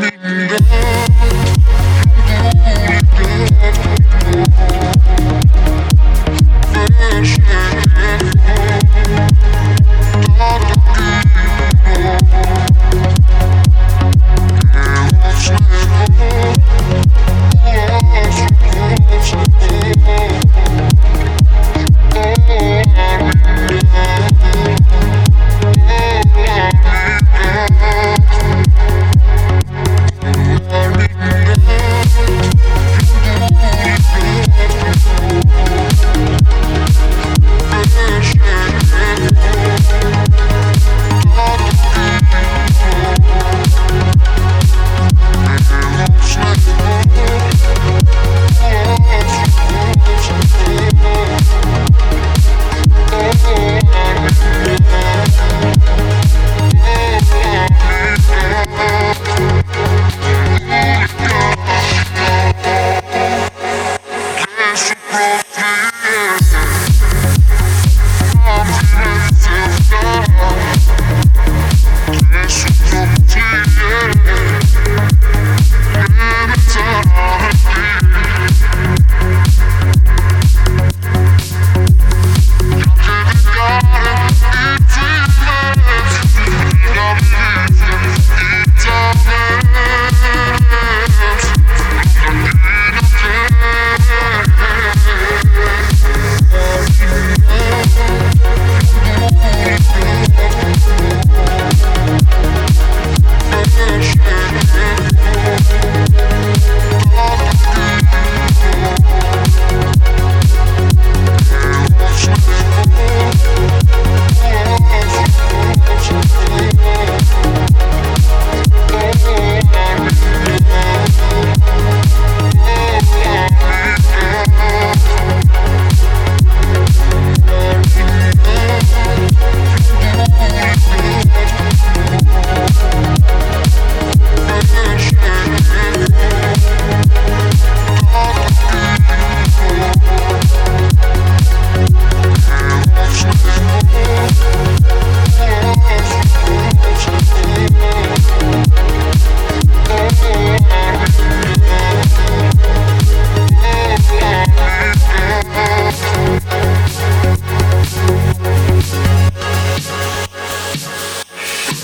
down.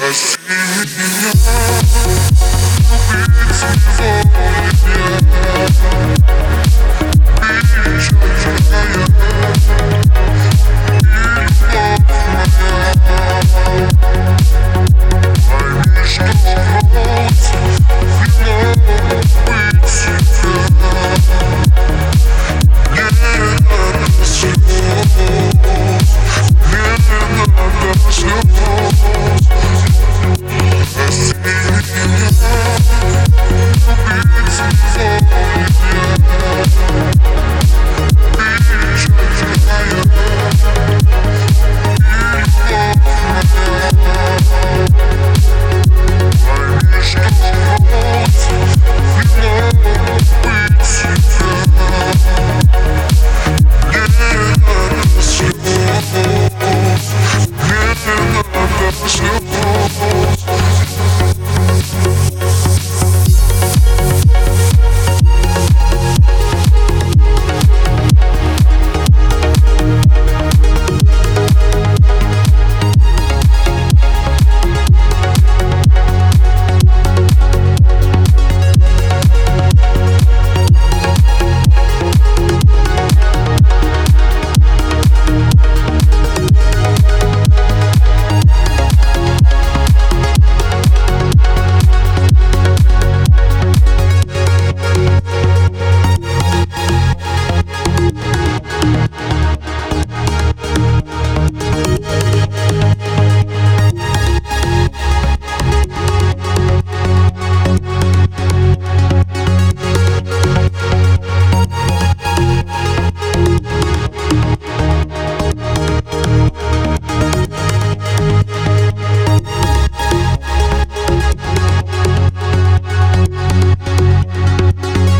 I see you.